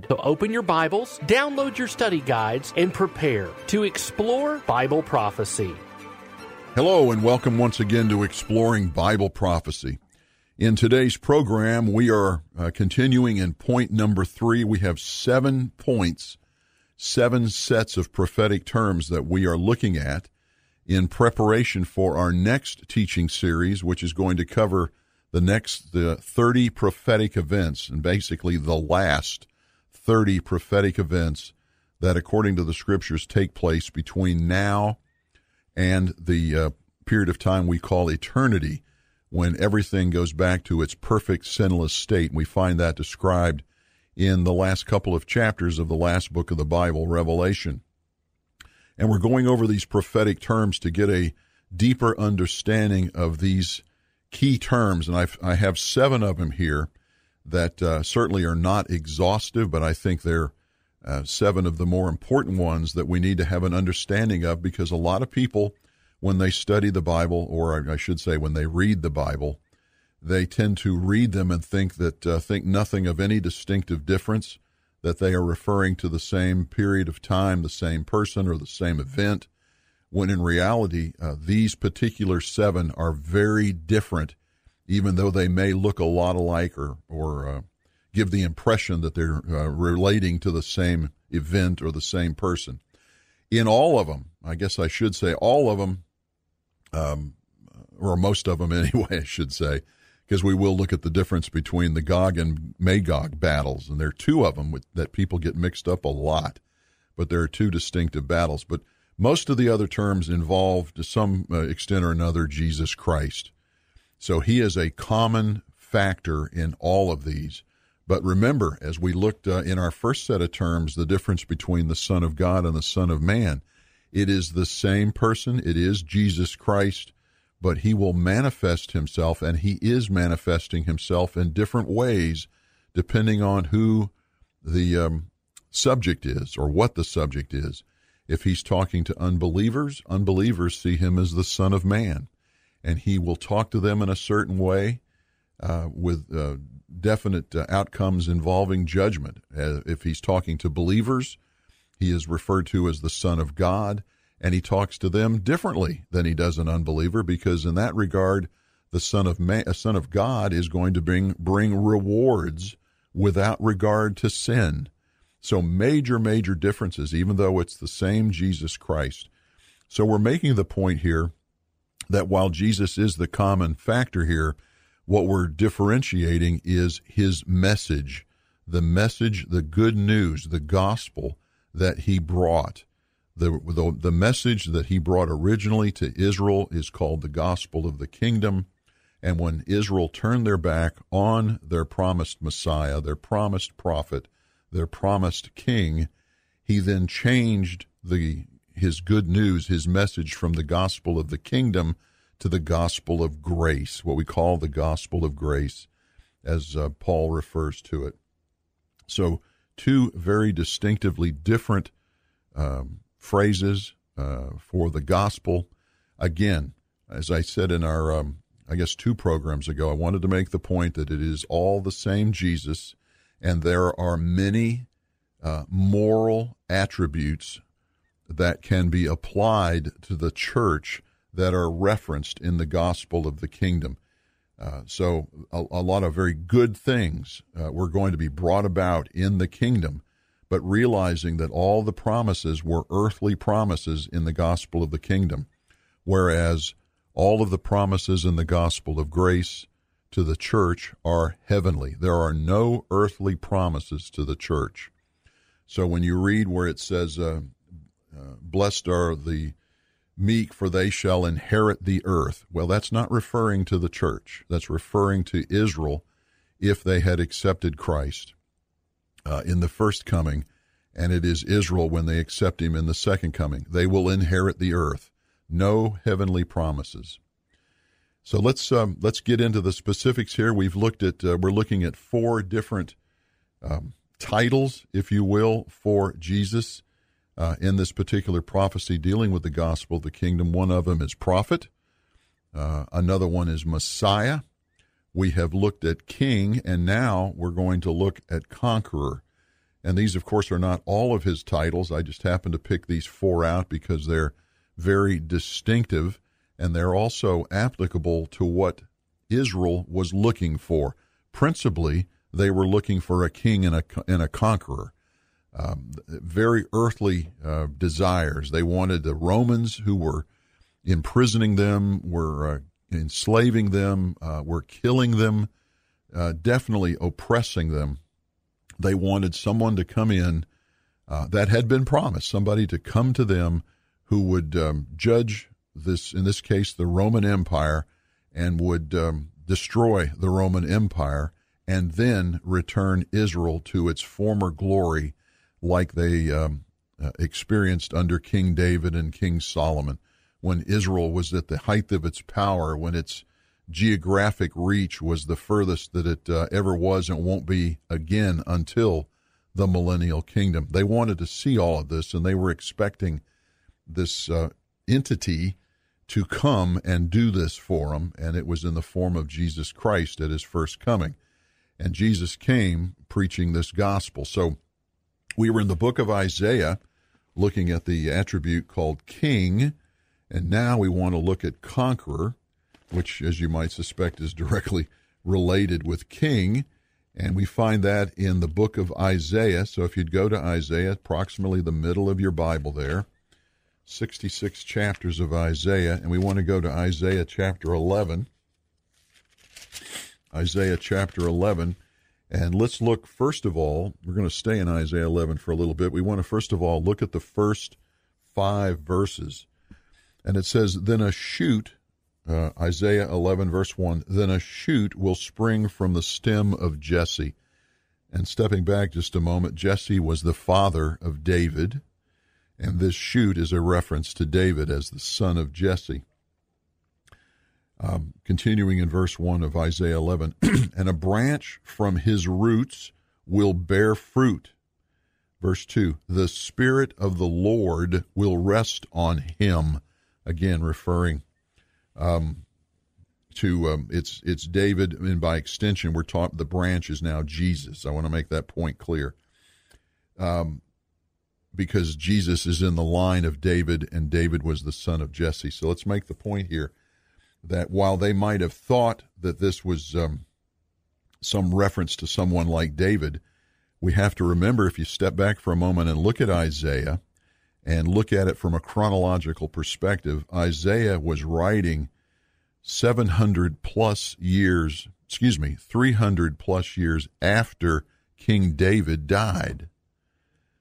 guide. So open your Bibles, download your study guides, and prepare to explore Bible prophecy. Hello, and welcome once again to Exploring Bible Prophecy. In today's program, we are uh, continuing in point number three. We have seven points, seven sets of prophetic terms that we are looking at in preparation for our next teaching series, which is going to cover the next the 30 prophetic events and basically the last 30 prophetic events that, according to the scriptures, take place between now and the uh, period of time we call eternity, when everything goes back to its perfect sinless state. We find that described in the last couple of chapters of the last book of the Bible, Revelation. And we're going over these prophetic terms to get a deeper understanding of these key terms. And I've, I have seven of them here that uh, certainly are not exhaustive, but I think they're uh, seven of the more important ones that we need to have an understanding of because a lot of people, when they study the Bible, or I should say, when they read the Bible, they tend to read them and think that uh, think nothing of any distinctive difference, that they are referring to the same period of time, the same person, or the same event. When in reality, uh, these particular seven are very different even though they may look a lot alike or or uh, give the impression that they're uh, relating to the same event or the same person. In all of them, I guess I should say all of them, um, or most of them anyway, I should say, because we will look at the difference between the Gog and Magog battles, and there are two of them with, that people get mixed up a lot, but there are two distinctive battles. But most of the other terms involve, to some uh, extent or another, Jesus Christ. So he is a common factor in all of these. But remember, as we looked uh, in our first set of terms, the difference between the Son of God and the Son of Man, it is the same person. It is Jesus Christ, but he will manifest himself, and he is manifesting himself in different ways depending on who the um, subject is or what the subject is. If he's talking to unbelievers, unbelievers see him as the Son of Man and he will talk to them in a certain way uh, with uh, definite uh, outcomes involving judgment. Uh, if he's talking to believers, he is referred to as the Son of God, and he talks to them differently than he does an unbeliever because, in that regard, the Son of Man, a Son of God is going to bring bring rewards without regard to sin. So major, major differences, even though it's the same Jesus Christ. So we're making the point here that while Jesus is the common factor here, what we're differentiating is his message, the message, the good news, the gospel that he brought. The, the, the message that he brought originally to Israel is called the gospel of the kingdom. And when Israel turned their back on their promised Messiah, their promised prophet, their promised king, he then changed the his good news, his message from the gospel of the kingdom to the gospel of grace, what we call the gospel of grace, as uh, Paul refers to it. So, two very distinctively different um, phrases uh, for the gospel. Again, as I said in our, um, I guess, two programs ago, I wanted to make the point that it is all the same Jesus, and there are many uh, moral attributes that can be applied to the church that are referenced in the gospel of the kingdom. Uh, so, a, a, lot of very good things uh, were going to be brought about in the kingdom, but realizing that all the promises were earthly promises in the gospel of the kingdom, whereas all of the promises in the gospel of grace to the church are heavenly. There are no earthly promises to the church. So, when you read where it says, uh, uh, blessed are the meek, for they shall inherit the earth. Well, that's not referring to the church. That's referring to Israel if they had accepted Christ. uh, in the first coming, and it is Israel when they accept him in the second coming. They will inherit the earth. No heavenly promises. So let's um, let's get into the specifics here. We've looked at uh, we're looking at four different um, titles, if you will, for Jesus uh, in this particular prophecy dealing with the gospel the kingdom. One of them is prophet. Uh, another one is Messiah. We have looked at king, and now we're going to look at conqueror. And these, of course, are not all of his titles. I just happen to pick these four out because they're very distinctive and they're also applicable to what Israel was looking for. Principally, they were looking for a king and a, and a conqueror. Um, very earthly uh, desires. They wanted the Romans who were imprisoning them, were uh, enslaving them, uh, were killing them, uh, definitely oppressing them. They wanted someone to come in uh, that had been promised, somebody to come to them who would um, judge this, in this case, the Roman Empire, and would um, destroy the Roman Empire and then return Israel to its former glory like they um, uh, experienced under King David and King Solomon when Israel was at the height of its power, when its geographic reach was the furthest that it uh, ever was and won't be again until the millennial kingdom. They wanted to see all of this and they were expecting this uh, entity to come and do this for them, and it was in the form of Jesus Christ at his first coming. And Jesus came preaching this gospel. So we were in the book of Isaiah looking at the attribute called king and now we want to look at conqueror, which, as you might suspect, is directly related with king. And we find that in the book of Isaiah. So if you'd go to Isaiah, approximately the middle of your Bible there, 66 chapters of Isaiah, and we want to go to Isaiah chapter 11. Isaiah chapter 11. And let's look, first of all, we're going to stay in Isaiah 11 for a little bit. We want to, first of all, look at the first five verses and it says, Then a shoot, uh, Isaiah 11, verse 1, then a shoot will spring from the stem of Jesse. And stepping back just a moment, Jesse was the father of David, and this shoot is a reference to David as the son of Jesse. Um, continuing in verse 1 of Isaiah 11, and a branch from his roots will bear fruit. Verse 2 The Spirit of the Lord will rest on him again referring um, to um, it's it's David, and by extension, we're taught the branch is now Jesus. I want to make that point clear, um, because Jesus is in the line of David, and David was the son of Jesse. So let's make the point here that while they might have thought that this was um, some reference to someone like David, we have to remember if you step back for a moment and look at Isaiah and look at it from a chronological perspective, Isaiah was writing 700 plus years, excuse me, 300 plus years after King David died.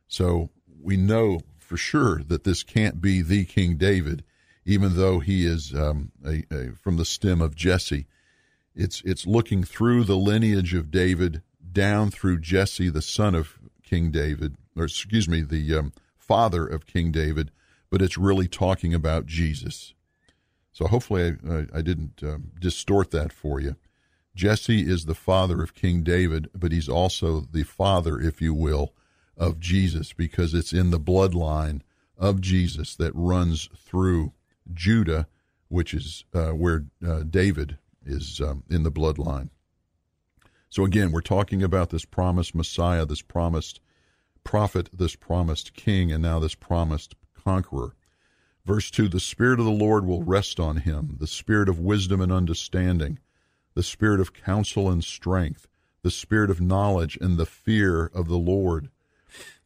So we know for sure that this can't be the King David, even though he is um, a, a, from the stem of Jesse. It's it's looking through the lineage of David down through Jesse, the son of King David, or excuse me, the um, father of King David, but it's really talking about Jesus. So hopefully I, I didn't um, distort that for you. Jesse is the father of King David, but he's also the father, if you will, of Jesus because it's in the bloodline of Jesus that runs through Judah, which is uh, where uh, David is um, in the bloodline. So again, we're talking about this promised Messiah, this promised prophet, this promised king, and now this promised conqueror. Verse 2 The Spirit of the Lord will rest on him, the Spirit of wisdom and understanding, the Spirit of counsel and strength, the Spirit of knowledge and the fear of the Lord.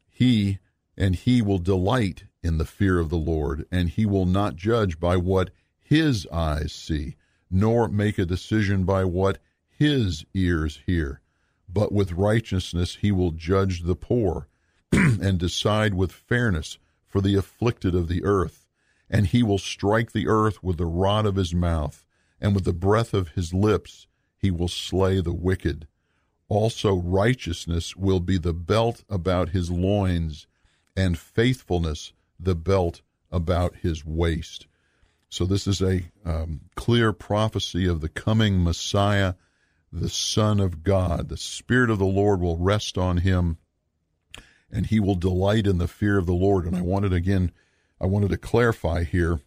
He and he will delight in the fear of the Lord, and he will not judge by what his eyes see, nor make a decision by what his ears hear. But with righteousness he will judge the poor and decide with fairness for the afflicted of the earth. And he will strike the earth with the rod of his mouth, and with the breath of his lips he will slay the wicked. Also, righteousness will be the belt about his loins, and faithfulness the belt about his waist. So, this is a um, clear prophecy of the coming Messiah, the Son of God. The Spirit of the Lord will rest on him, and he will delight in the fear of the Lord. And I wanted, again, I wanted to clarify here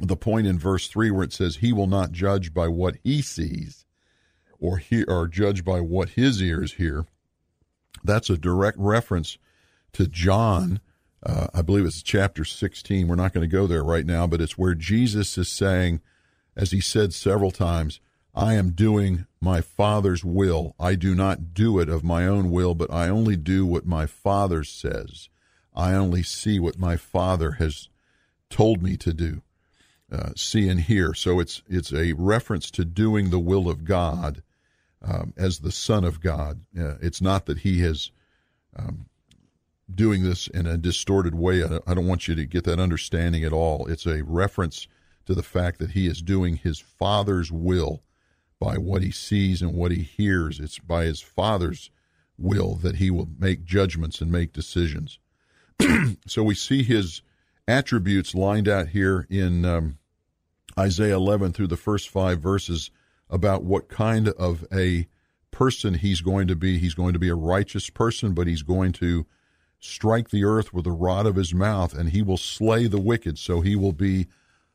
the point in verse 3 where it says, He will not judge by what he sees or, he, or judge by what his ears hear. That's a direct reference to John uh, I believe it's chapter 16. We're not going to go there right now, but it's where Jesus is saying, as he said several times, I am doing my Father's will. I do not do it of my own will, but I only do what my Father says. I only see what my Father has told me to do, uh, see and hear. So it's it's a reference to doing the will of God um, as the Son of God. Uh, it's not that he has um, doing this in a distorted way. I don't want you to get that understanding at all. It's a reference to the fact that he is doing his father's will by what he sees and what he hears. It's by his father's will that he will make judgments and make decisions. so we see his attributes lined out here in um, Isaiah 11 through the first five verses about what kind of a person he's going to be. He's going to be a righteous person, but he's going to strike the earth with the rod of his mouth, and he will slay the wicked. So he will be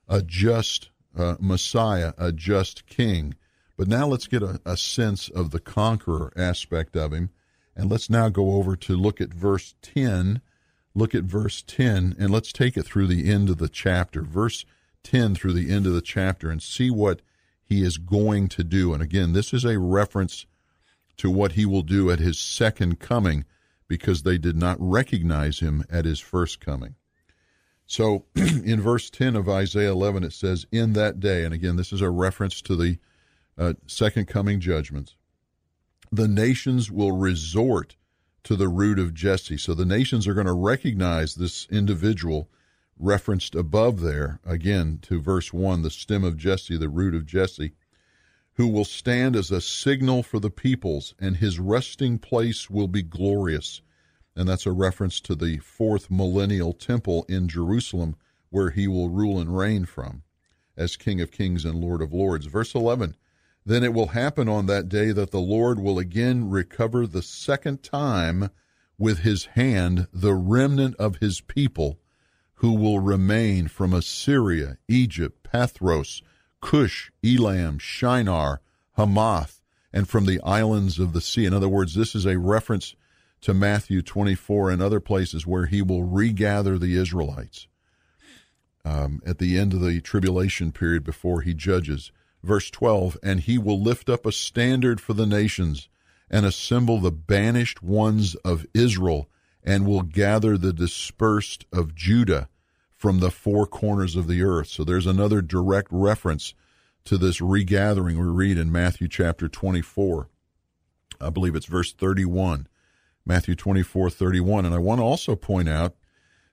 a just uh, Messiah, a just king. But now let's get a, a sense of the conqueror aspect of him. And let's now go over to look at verse 10. Look at verse 10, and let's take it through the end of the chapter. Verse 10 through the end of the chapter, and see what he is going to do. And again, this is a reference to what he will do at his second coming because they did not recognize him at his first coming. So in verse 10 of Isaiah 11, it says, In that day, and again, this is a reference to the uh, second coming judgments, the nations will resort to the root of Jesse. So the nations are going to recognize this individual referenced above there, again to verse 1, the stem of Jesse, the root of Jesse who will stand as a signal for the peoples, and his resting place will be glorious. And that's a reference to the fourth millennial temple in Jerusalem, where he will rule and reign from as King of Kings and Lord of Lords. Verse 11 Then it will happen on that day that the Lord will again recover the second time with his hand the remnant of his people who will remain from Assyria, Egypt, Pathros, Cush, Elam, Shinar, Hamath, and from the islands of the sea. In other words, this is a reference to Matthew 24 and other places where he will regather the Israelites um, at the end of the tribulation period before he judges. Verse 12, and he will lift up a standard for the nations and assemble the banished ones of Israel and will gather the dispersed of Judah from the four corners of the earth. So there's another direct reference to this regathering we read in Matthew chapter 24. I believe it's verse 31. Matthew 24, 31. And I want to also point out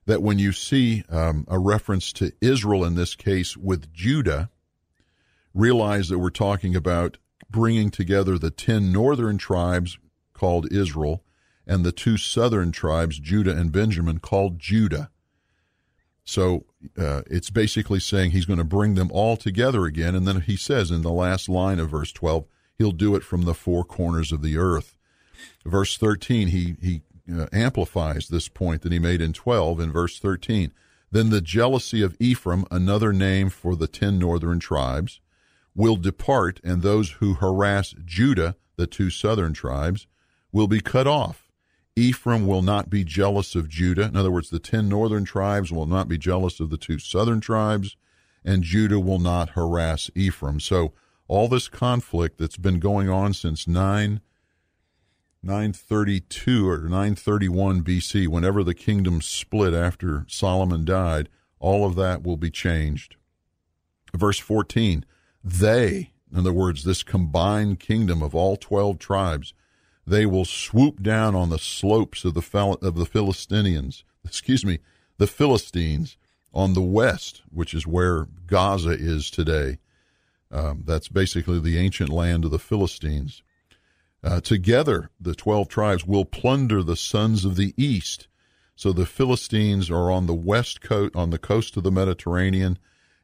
that when you see um, a reference to Israel in this case with Judah, realize that we're talking about bringing together the 10 northern tribes called Israel and the two southern tribes, Judah and Benjamin, called Judah. So uh, it's basically saying he's going to bring them all together again. And then he says in the last line of verse 12, he'll do it from the four corners of the earth. Verse 13, he, he uh, amplifies this point that he made in 12 in verse 13. Then the jealousy of Ephraim, another name for the ten northern tribes, will depart, and those who harass Judah, the two southern tribes, will be cut off Ephraim will not be jealous of Judah. In other words, the ten northern tribes will not be jealous of the two southern tribes, and Judah will not harass Ephraim. So all this conflict that's been going on since 9 932 or 931 BC, whenever the kingdom split after Solomon died, all of that will be changed. Verse 14, they, in other words, this combined kingdom of all 12 tribes, they will swoop down on the slopes of the of the Philistinians, excuse me, the Philistines on the west, which is where Gaza is today. Um, that's basically the ancient land of the Philistines. Uh, together, the 12 tribes will plunder the sons of the east. So the Philistines are on the west coast, on the coast of the Mediterranean,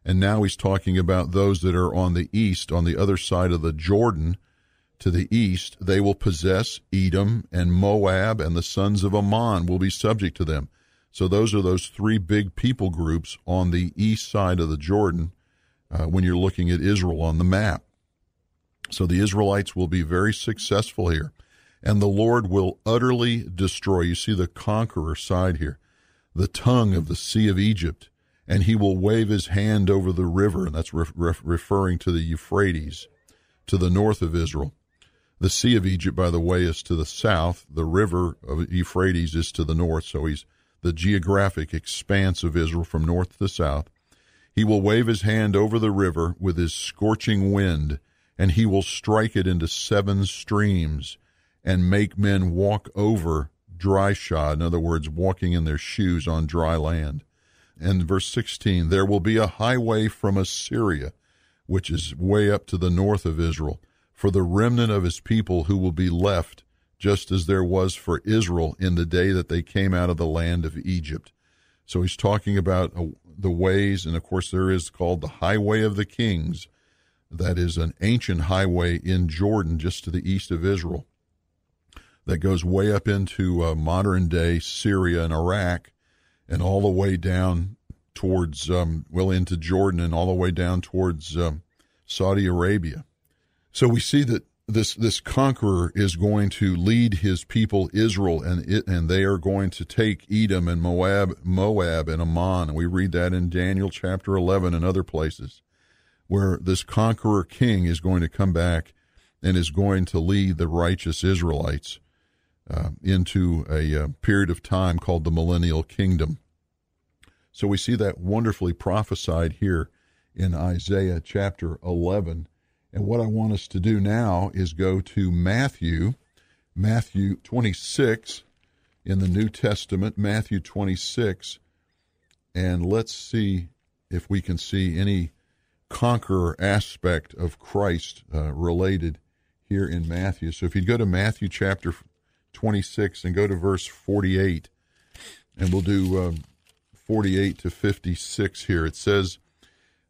and now he's talking about those that are on the east, on the other side of the Jordan, to the east. They will possess Edom and Moab, and the sons of Ammon will be subject to them. So those are those three big people groups on the east side of the Jordan uh, when you're looking at Israel on the map. So the Israelites will be very successful here, and the Lord will utterly destroy. You see the conqueror side here, the tongue of the Sea of Egypt, and he will wave his hand over the river, and that's re- re- referring to the Euphrates, to the north of Israel. The Sea of Egypt, by the way, is to the south. The river of Euphrates is to the north, so he's the geographic expanse of Israel from north to south. He will wave his hand over the river with his scorching wind and he will strike it into seven streams and make men walk over dry shod, in other words, walking in their shoes on dry land. And verse 16, there will be a highway from Assyria, which is way up to the north of Israel, for the remnant of his people who will be left, just as there was for Israel in the day that they came out of the land of Egypt. So he's talking about uh, the ways, and of course, there is called the highway of the kings that is an ancient highway in Jordan, just to the east of Israel, that goes way up into uh, modern day Syria and Iraq, and all the way down towards, um, well, into Jordan and all the way down towards um, Saudi Arabia. So we see that this this conqueror is going to lead his people Israel, and it and they are going to take Edom and Moab, Moab and Ammon. And we read that in Daniel chapter eleven and other places where this conqueror king is going to come back and is going to lead the righteous Israelites uh, into a uh, period of time called the millennial kingdom. So we see that wonderfully prophesied here in Isaiah chapter 11. And what I want us to do now is go to Matthew, Matthew 26 in the New Testament, Matthew 26, and let's see if we can see any conqueror aspect of Christ uh, related here in Matthew. So if you go to Matthew chapter 26 and go to verse 48, and we'll do um, 48 to 56 here. It says,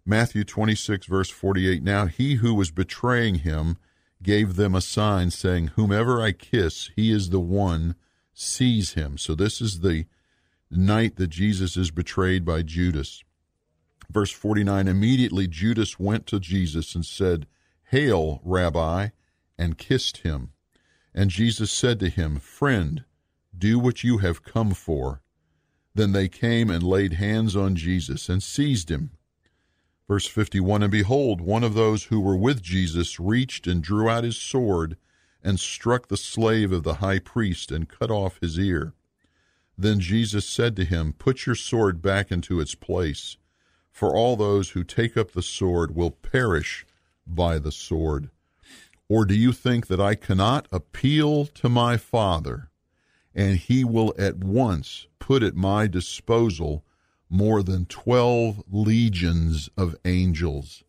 Matthew 26, verse 48 Now he who was betraying him gave them a sign, saying, Whomever I kiss, he is the one, seize him. So this is the night that Jesus is betrayed by Judas. Verse 49 Immediately Judas went to Jesus and said, Hail, Rabbi, and kissed him. And Jesus said to him, Friend, do what you have come for. Then they came and laid hands on Jesus and seized him. Verse 51 And behold, one of those who were with Jesus reached and drew out his sword and struck the slave of the high priest and cut off his ear. Then Jesus said to him, Put your sword back into its place for all those who take up the sword will perish by the sword. Or do you think that I cannot appeal to my Father, and he will at once put at my disposal more than twelve legions of angels?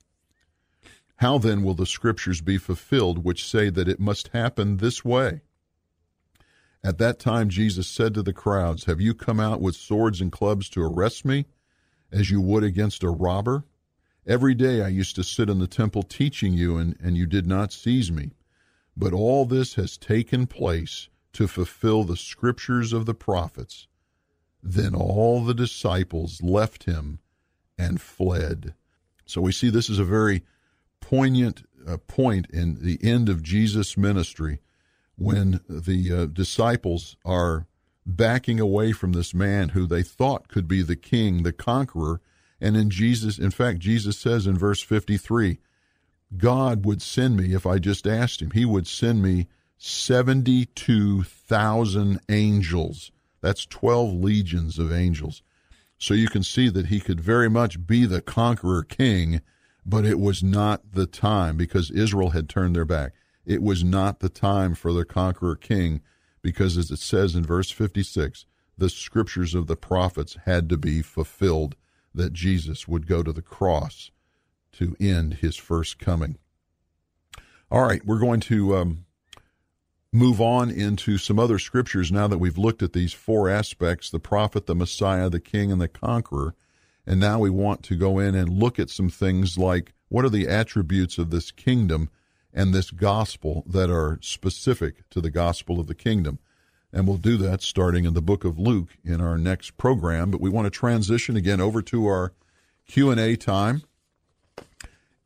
How then will the scriptures be fulfilled which say that it must happen this way? At that time, Jesus said to the crowds, Have you come out with swords and clubs to arrest me? as you would against a robber? Every day I used to sit in the temple teaching you, and, and you did not seize me. But all this has taken place to fulfill the scriptures of the prophets. Then all the disciples left him and fled. So we see this is a very poignant uh, point in the end of Jesus' ministry when the uh, disciples are backing away from this man who they thought could be the king, the conqueror. And in Jesus, in fact, Jesus says in verse 53, God would send me if I just asked him. He would send me 72,000 angels. That's 12 legions of angels. So you can see that he could very much be the conqueror king, but it was not the time because Israel had turned their back. It was not the time for the conqueror king because as it says in verse 56, the scriptures of the prophets had to be fulfilled that Jesus would go to the cross to end his first coming. All right, we're going to um, move on into some other scriptures now that we've looked at these four aspects the prophet, the Messiah, the king, and the conqueror. And now we want to go in and look at some things like what are the attributes of this kingdom and this gospel that are specific to the gospel of the kingdom. And we'll do that starting in the book of Luke in our next program. But we want to transition again over to our Q&A time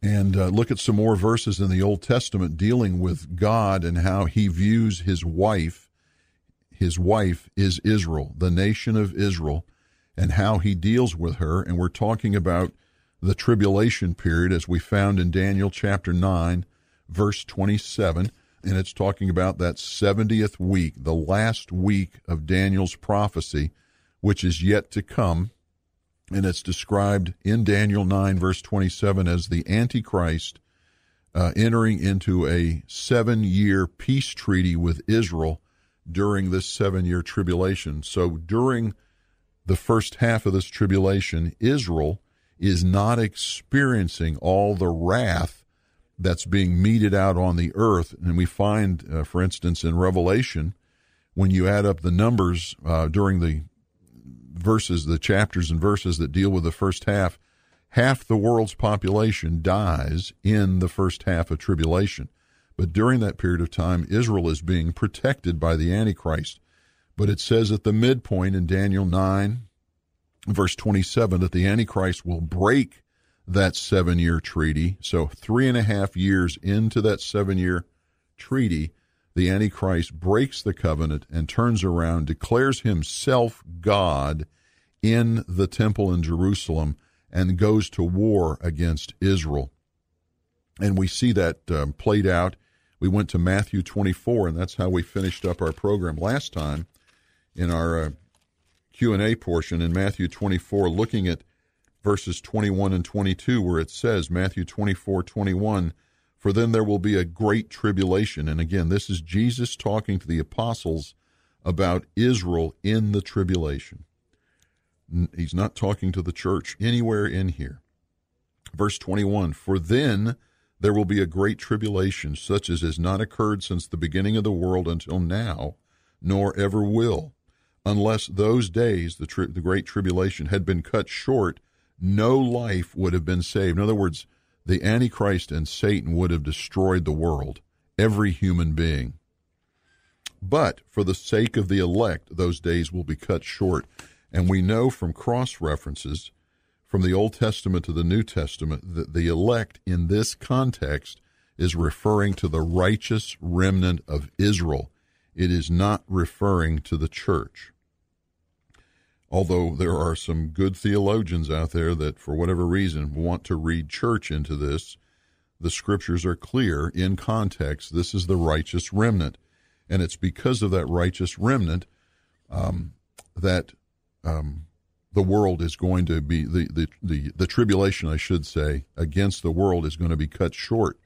and uh, look at some more verses in the Old Testament dealing with God and how he views his wife. His wife is Israel, the nation of Israel, and how he deals with her. And we're talking about the tribulation period as we found in Daniel chapter 9, verse 27. And it's talking about that 70th week, the last week of Daniel's prophecy, which is yet to come and it's described in Daniel 9, verse 27, as the Antichrist uh, entering into a seven year peace treaty with Israel during this seven year tribulation. So during the first half of this tribulation, Israel is not experiencing all the wrath that's being meted out on the earth. And we find, uh, for instance, in Revelation, when you add up the numbers uh, during the verses, the chapters and verses that deal with the first half, half the world's population dies in the first half of tribulation. But during that period of time, Israel is being protected by the Antichrist. But it says at the midpoint in Daniel 9, verse 27, that the Antichrist will break that seven year treaty. So, three and a half years into that seven year treaty, the Antichrist breaks the covenant and turns around, declares himself God in the temple in Jerusalem, and goes to war against Israel. And we see that um, played out. We went to Matthew 24, and that's how we finished up our program last time in our uh, Q&A portion in Matthew 24, looking at verses 21 and 22, where it says, Matthew 24, 21, for then there will be a great tribulation. And again, this is Jesus talking to the apostles about Israel in the tribulation. He's not talking to the church anywhere in here. Verse 21 For then there will be a great tribulation, such as has not occurred since the beginning of the world until now, nor ever will. Unless those days, the, tri- the great tribulation, had been cut short, no life would have been saved. In other words, the Antichrist and Satan would have destroyed the world, every human being. But for the sake of the elect, those days will be cut short. And we know from cross references from the Old Testament to the New Testament that the elect in this context is referring to the righteous remnant of Israel. It is not referring to the church although there are some good theologians out there that, for whatever reason, want to read church into this, the scriptures are clear in context. This is the righteous remnant. And it's because of that righteous remnant um, that um, the world is going to be, the, the, the, the tribulation, I should say, against the world is going to be cut short.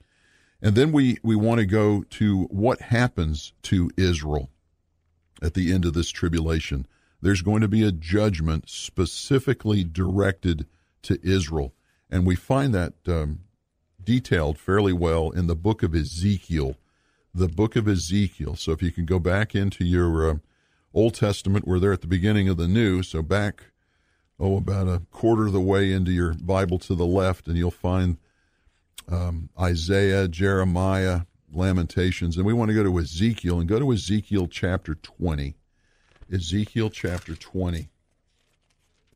And then we, we want to go to what happens to Israel at the end of this tribulation there's going to be a judgment specifically directed to Israel. And we find that um, detailed fairly well in the book of Ezekiel. The book of Ezekiel. So if you can go back into your uh, Old Testament, we're there at the beginning of the New. So back, oh, about a quarter of the way into your Bible to the left, and you'll find um, Isaiah, Jeremiah, Lamentations. And we want to go to Ezekiel and go to Ezekiel chapter 20. Ezekiel chapter 20.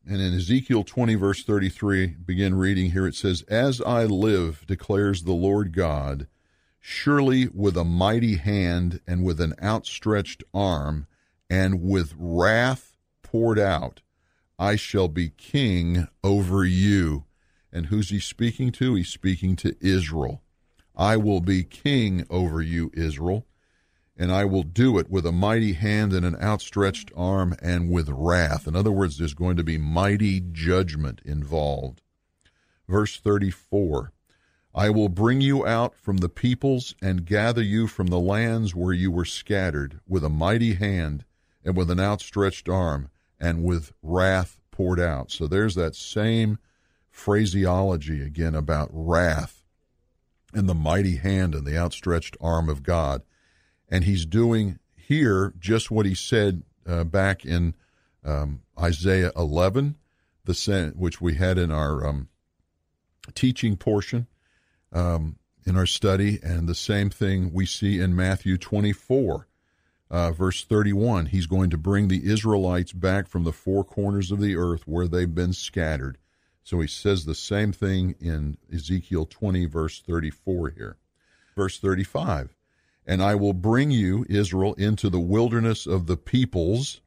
And in Ezekiel 20, verse 33, begin reading here. It says, As I live, declares the Lord God, surely with a mighty hand and with an outstretched arm and with wrath poured out, I shall be king over you. And who's he speaking to? He's speaking to Israel. I will be king over you, Israel and I will do it with a mighty hand and an outstretched arm and with wrath. In other words, there's going to be mighty judgment involved. Verse 34 I will bring you out from the peoples and gather you from the lands where you were scattered with a mighty hand and with an outstretched arm and with wrath poured out. So there's that same phraseology again about wrath and the mighty hand and the outstretched arm of God And he's doing here just what he said uh, back in um, Isaiah 11, the which we had in our um, teaching portion um, in our study, and the same thing we see in Matthew 24, uh, verse 31. He's going to bring the Israelites back from the four corners of the earth where they've been scattered. So he says the same thing in Ezekiel 20, verse 34 here. Verse 35 And I will bring you, Israel, into the wilderness of the peoples,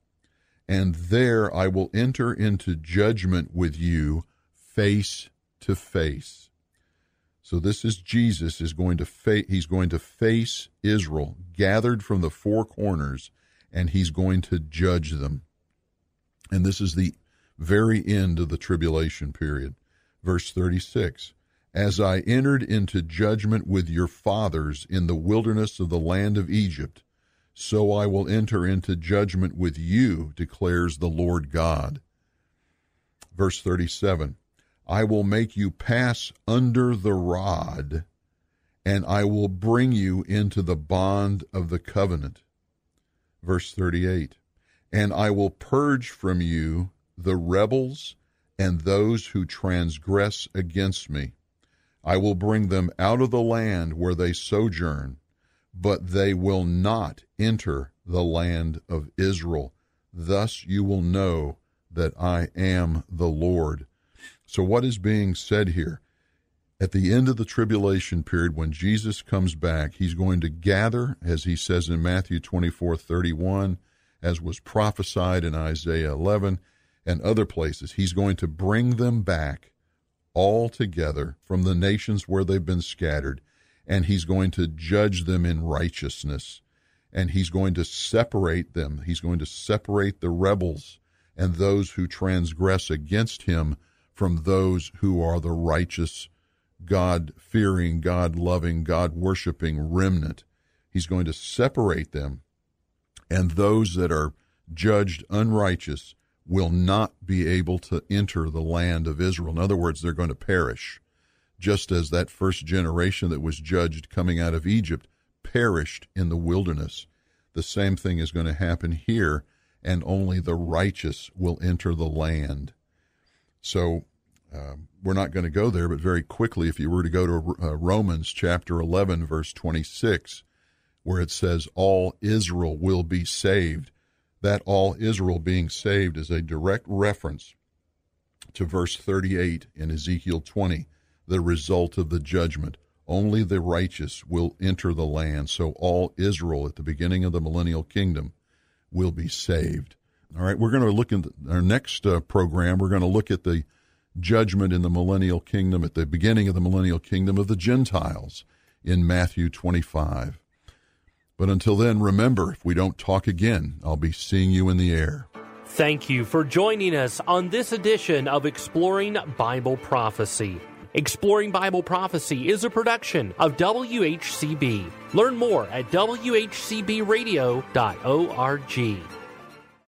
and there I will enter into judgment with you face to face. So this is Jesus is going to fa- he's going to face Israel gathered from the four corners and he's going to judge them. And this is the very end of the tribulation period. Verse 36 As I entered into judgment with your fathers in the wilderness of the land of Egypt, so I will enter into judgment with you, declares the Lord God. Verse 37 I will make you pass under the rod, and I will bring you into the bond of the covenant. Verse 38 And I will purge from you the rebels and those who transgress against me. I will bring them out of the land where they sojourn, but they will not enter the land of Israel. Thus you will know that I am the Lord. So, what is being said here? At the end of the tribulation period, when Jesus comes back, he's going to gather, as he says in Matthew 24 31, as was prophesied in Isaiah 11, and other places. He's going to bring them back all together from the nations where they've been scattered, and he's going to judge them in righteousness. And he's going to separate them. He's going to separate the rebels and those who transgress against him from those who are the righteous, God fearing, God loving, God worshiping remnant. He's going to separate them, and those that are judged unrighteous will not be able to enter the land of Israel. In other words, they're going to perish, just as that first generation that was judged coming out of Egypt perished in the wilderness. The same thing is going to happen here, and only the righteous will enter the land. So um, we're not going to go there, but very quickly, if you were to go to uh, Romans chapter 11, verse 26, where it says, All Israel will be saved that all Israel being saved is a direct reference to verse 38 in Ezekiel 20, the result of the judgment. Only the righteous will enter the land, so all Israel at the beginning of the millennial kingdom will be saved. All right, we're going to look in our next uh, program. We're going to look at the judgment in the millennial kingdom at the beginning of the millennial kingdom of the Gentiles in Matthew 25. But until then, remember, if we don't talk again, I'll be seeing you in the air. Thank you for joining us on this edition of Exploring Bible Prophecy. Exploring Bible Prophecy is a production of WHCB. Learn more at WHCBradio.org.